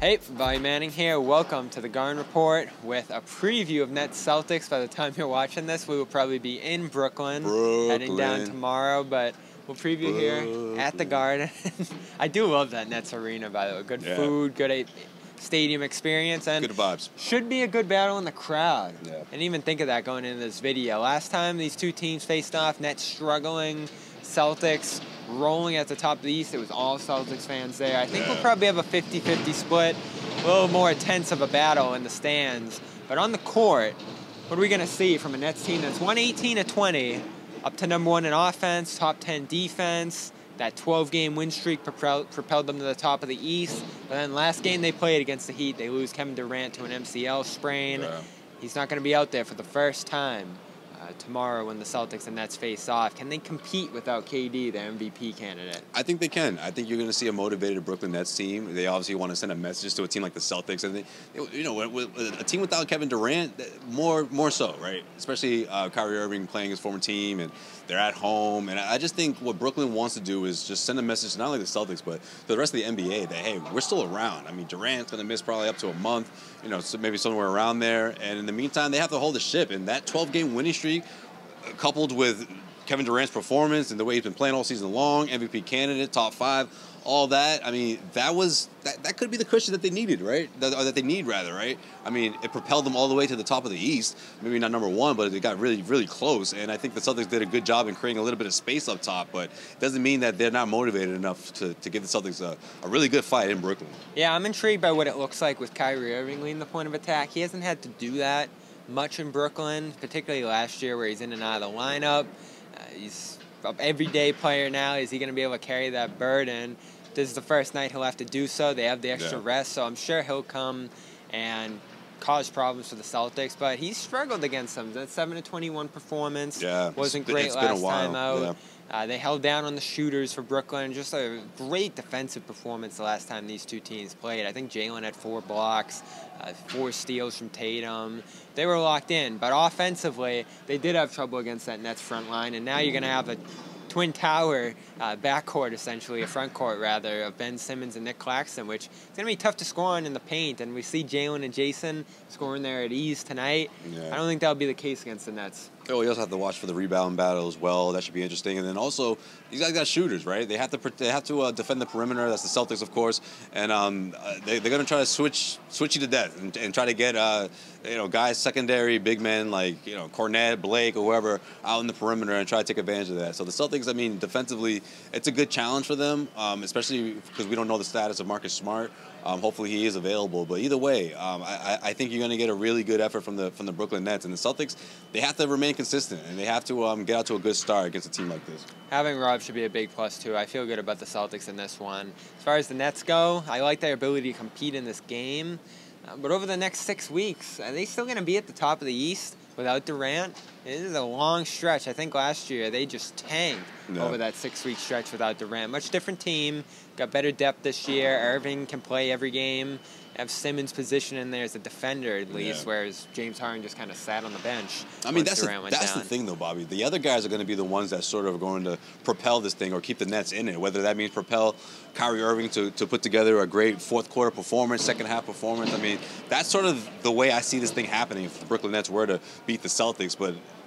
Hey, Bobby Manning here. Welcome to the Garden Report with a preview of Nets Celtics. By the time you're watching this, we will probably be in Brooklyn, Brooklyn. heading down tomorrow, but we'll preview here at the Garden. I do love that Nets arena, by the way. Good Yeah. food, good stadium experience, and Good vibes. should be a good battle in the crowd. Yeah. And even think of that going into this video. Last time these two teams faced off, Nets struggling, Celtics rolling at the top of the East. It was all Celtics fans there. I think we'll probably have a 50 50 split, a little more tense of a battle in the stands. But on the court, what are we going to see from a Nets team that's 118 to 20, up to number one in offense, top 10 defense? That 12 game win streak propelled, propelled them to the top of the East. But then last game they played against the Heat, they lose Kevin Durant to an MCL sprain. Yeah. He's not going to be out there for the first time uh, tomorrow when the Celtics and Nets face off. Can they compete without KD, the MVP candidate? I think they can. I think you're going to see a motivated Brooklyn Nets team. They obviously want to send a message to a team like the Celtics, and they, you know, a team without Kevin Durant, more more so, right? Especially uh, Kyrie Irving playing his former team, and they're at home. And I just think what Brooklyn wants to do is just send a message to not only the Celtics but to the rest of the NBA that hey, we're still around. I mean, Durant's going to miss probably up to a month, you know, so maybe somewhere around there. And in the meantime, they have to hold the ship. And that 12 game winning streak coupled with Kevin Durant's performance and the way he's been playing all season long, MVP candidate, top five, all that. I mean, that was that, that could be the cushion that they needed, right? That, or that they need rather, right? I mean, it propelled them all the way to the top of the East. Maybe not number one, but it got really, really close. And I think the Celtics did a good job in creating a little bit of space up top. But it doesn't mean that they're not motivated enough to, to give the Celtics a, a really good fight in Brooklyn. Yeah, I'm intrigued by what it looks like with Kyrie Irving leading the point of attack. He hasn't had to do that much in Brooklyn, particularly last year where he's in and out of the lineup. Uh, he's an everyday player now. Is he going to be able to carry that burden? This is the first night he'll have to do so. They have the extra Yeah. rest, so I'm sure he'll come and cause problems for the Celtics. But he struggled against them. That seven to twenty-one performance Yeah, wasn't great it's been a last while, time out. yeah. Uh, they held down on the shooters for Brooklyn. Just a great defensive performance the last time these two teams played. I think Jalen had four blocks, uh, four steals from Tatum. They were locked in, but offensively, they did have trouble against that Nets front line. And now you're going to have a twin tower uh, backcourt, essentially, a front court rather, of Ben Simmons and Nic Claxton, which is going to be tough to score on in the paint. And we see Jalen and Jason scoring there at ease tonight. Yeah. I don't think that'll be the case against the Nets. Oh, you also have to watch for the rebound battle as well. That should be interesting. And then also, these guys got shooters, right? They have to they have to uh, defend the perimeter. That's the Celtics, of course, and um, they, they're gonna try to switch switch you to death and, and try to get uh, you know guys secondary big men like you know Kornet, Blake, or whoever out in the perimeter and try to take advantage of that. So the Celtics, I mean, defensively, it's a good challenge for them, um, especially because we don't know the status of Marcus Smart. Um, hopefully he is available. But either way, um, I, I- think you're going to get a really good effort from the from the Brooklyn Nets and the Celtics. They have to remain consistent and they have to um, get out to a good start against a team like this. Having Rob should be a big plus too. I feel good about the Celtics in this one. As far as the Nets go, I like their ability to compete in this game. Uh, but over the next six weeks, are they still going to be at the top of the East without Durant? It is a long stretch. I think last year they just tanked over that six-week stretch without Durant. Much different team. Got better depth this year. Irving can play every game. Have Simmons' position in there as a defender at least, Yeah. whereas James Harden just kind of sat on the bench. I mean, that's the, Durant that's down. the thing, though, Bobby. The other guys are going to be the ones that sort of are going to propel this thing or keep the Nets in it. Whether that means propel Kyrie Irving to, to put together a great fourth quarter performance, second half performance. I mean, that's sort of the way I see this thing happening if the Brooklyn Nets were to beat the Celtics. But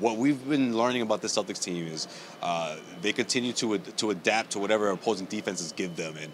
what we've been learning about this Celtics team is uh, they continue to to adapt to whatever opposing defenses give them and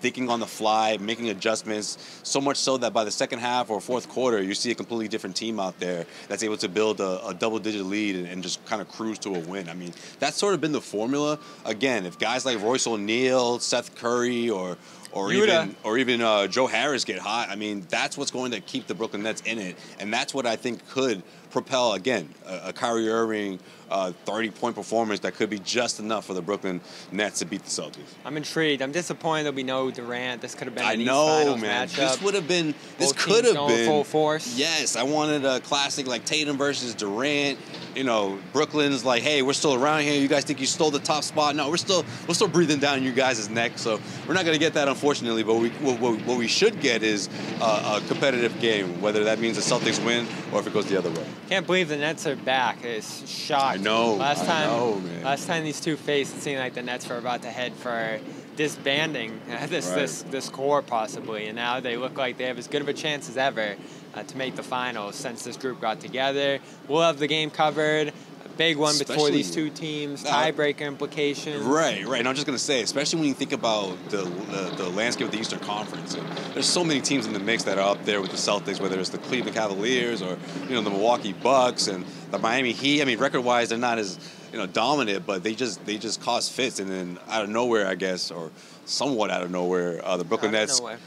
thinking on the fly, making adjustments. So much so that by the second half or fourth quarter, you see a completely different team out there that's able to build a, a double-digit lead and, and just kind of cruise to a win. I mean, that's sort of been the formula. Again, if guys like Royce O'Neale, Seth Curry, or or Yuta. even or even uh, Joe Harris get hot. I mean, that's what's going to keep the Brooklyn Nets in it, and that's what I think could propel again a, a Kyrie Irving uh, 30 point performance that could be just enough for the Brooklyn Nets to beat the Celtics. I'm intrigued. I'm disappointed there'll be no Durant. This could have been. I an know, man. Matchup. This would have been. This could have been full force. Yes, I wanted a classic like Tatum versus Durant. You know, Brooklyn's like, hey, we're still around here. You guys think you stole the top spot? No, we're still we're still breathing down you guys' neck. So we're not gonna get that, unfortunately. But we what, what, what we should get is uh, a competitive game, whether that means the Celtics win or if it goes the other way. Can't believe the Nets are back. It's shocked. Know, Last time, know, man. last time these two faced, it seemed like the Nets were about to head for disbanding this Right. this this core possibly, and now they look like they have as good of a chance as ever uh, to make the finals since this group got together. We'll have the game covered. Big one before these two teams. Tiebreaker implications. Right, right. And I'm just gonna say, especially when you think about the, the the landscape of the Eastern Conference, there's so many teams in the mix that are up there with the Celtics, whether it's the Cleveland Cavaliers or you know the Milwaukee Bucks and the Miami Heat. I mean, record-wise, they're not as you know dominant, but they just they just cause fits, and then out of nowhere, I guess, or somewhat out of nowhere, uh, the Brooklyn Nets nowhere.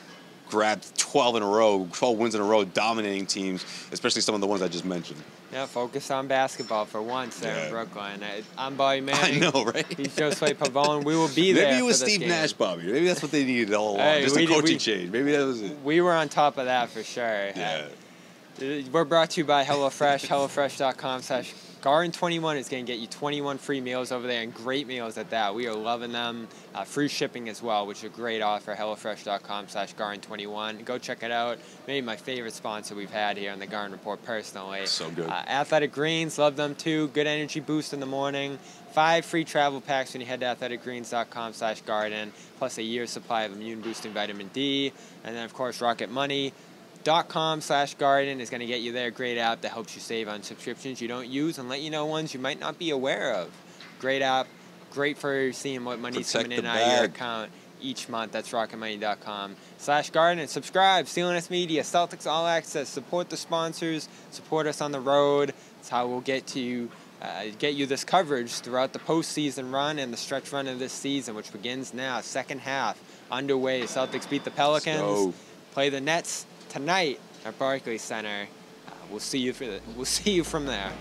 Grabbed 12 in a row, 12 wins in a row, dominating teams, especially some of the ones I just mentioned. Yeah, focus on basketball for once there Yeah. in Brooklyn. I, I'm Bobby I Manning. know, right? He's Josue Pavone. We will be there. Maybe it was Steve game. Nash, Bobby. Maybe that's what they needed all along. Hey, just a coaching we- change. Maybe that was it. We were on top of that for sure. Yeah. We're brought to you by HelloFresh. HelloFresh.com slash Garden21 is going to get you 21 free meals over there and great meals at that. We are loving them. Uh, free shipping as well, which is a great offer. HelloFresh.com slash Garden21. Go check it out. Maybe my favorite sponsor we've had here on the Garden Report personally. So good. Uh, Athletic Greens, love them too. Good energy boost in the morning. Five free travel packs when you head to athleticgreens.com slash garden, plus a year's supply of immune boosting vitamin D. And then, of course, Rocket Money com slash garden is going to get you there. Great app that helps you save on subscriptions you don't use and let you know ones you might not be aware of. Great app. Great for seeing what money's Protect coming in out of your account each month. That's rocketmoney.com slash garden. And subscribe. Cns media celtics all access. Support the sponsors. Support us on the road. It's how we'll get to you. uh, get you this coverage throughout the postseason run and the stretch run of this season which begins now. Second half underway. Celtics beat the pelicans. play the Nets tonight at Barclays Center. Uh, we'll see you for the, we'll see you from there.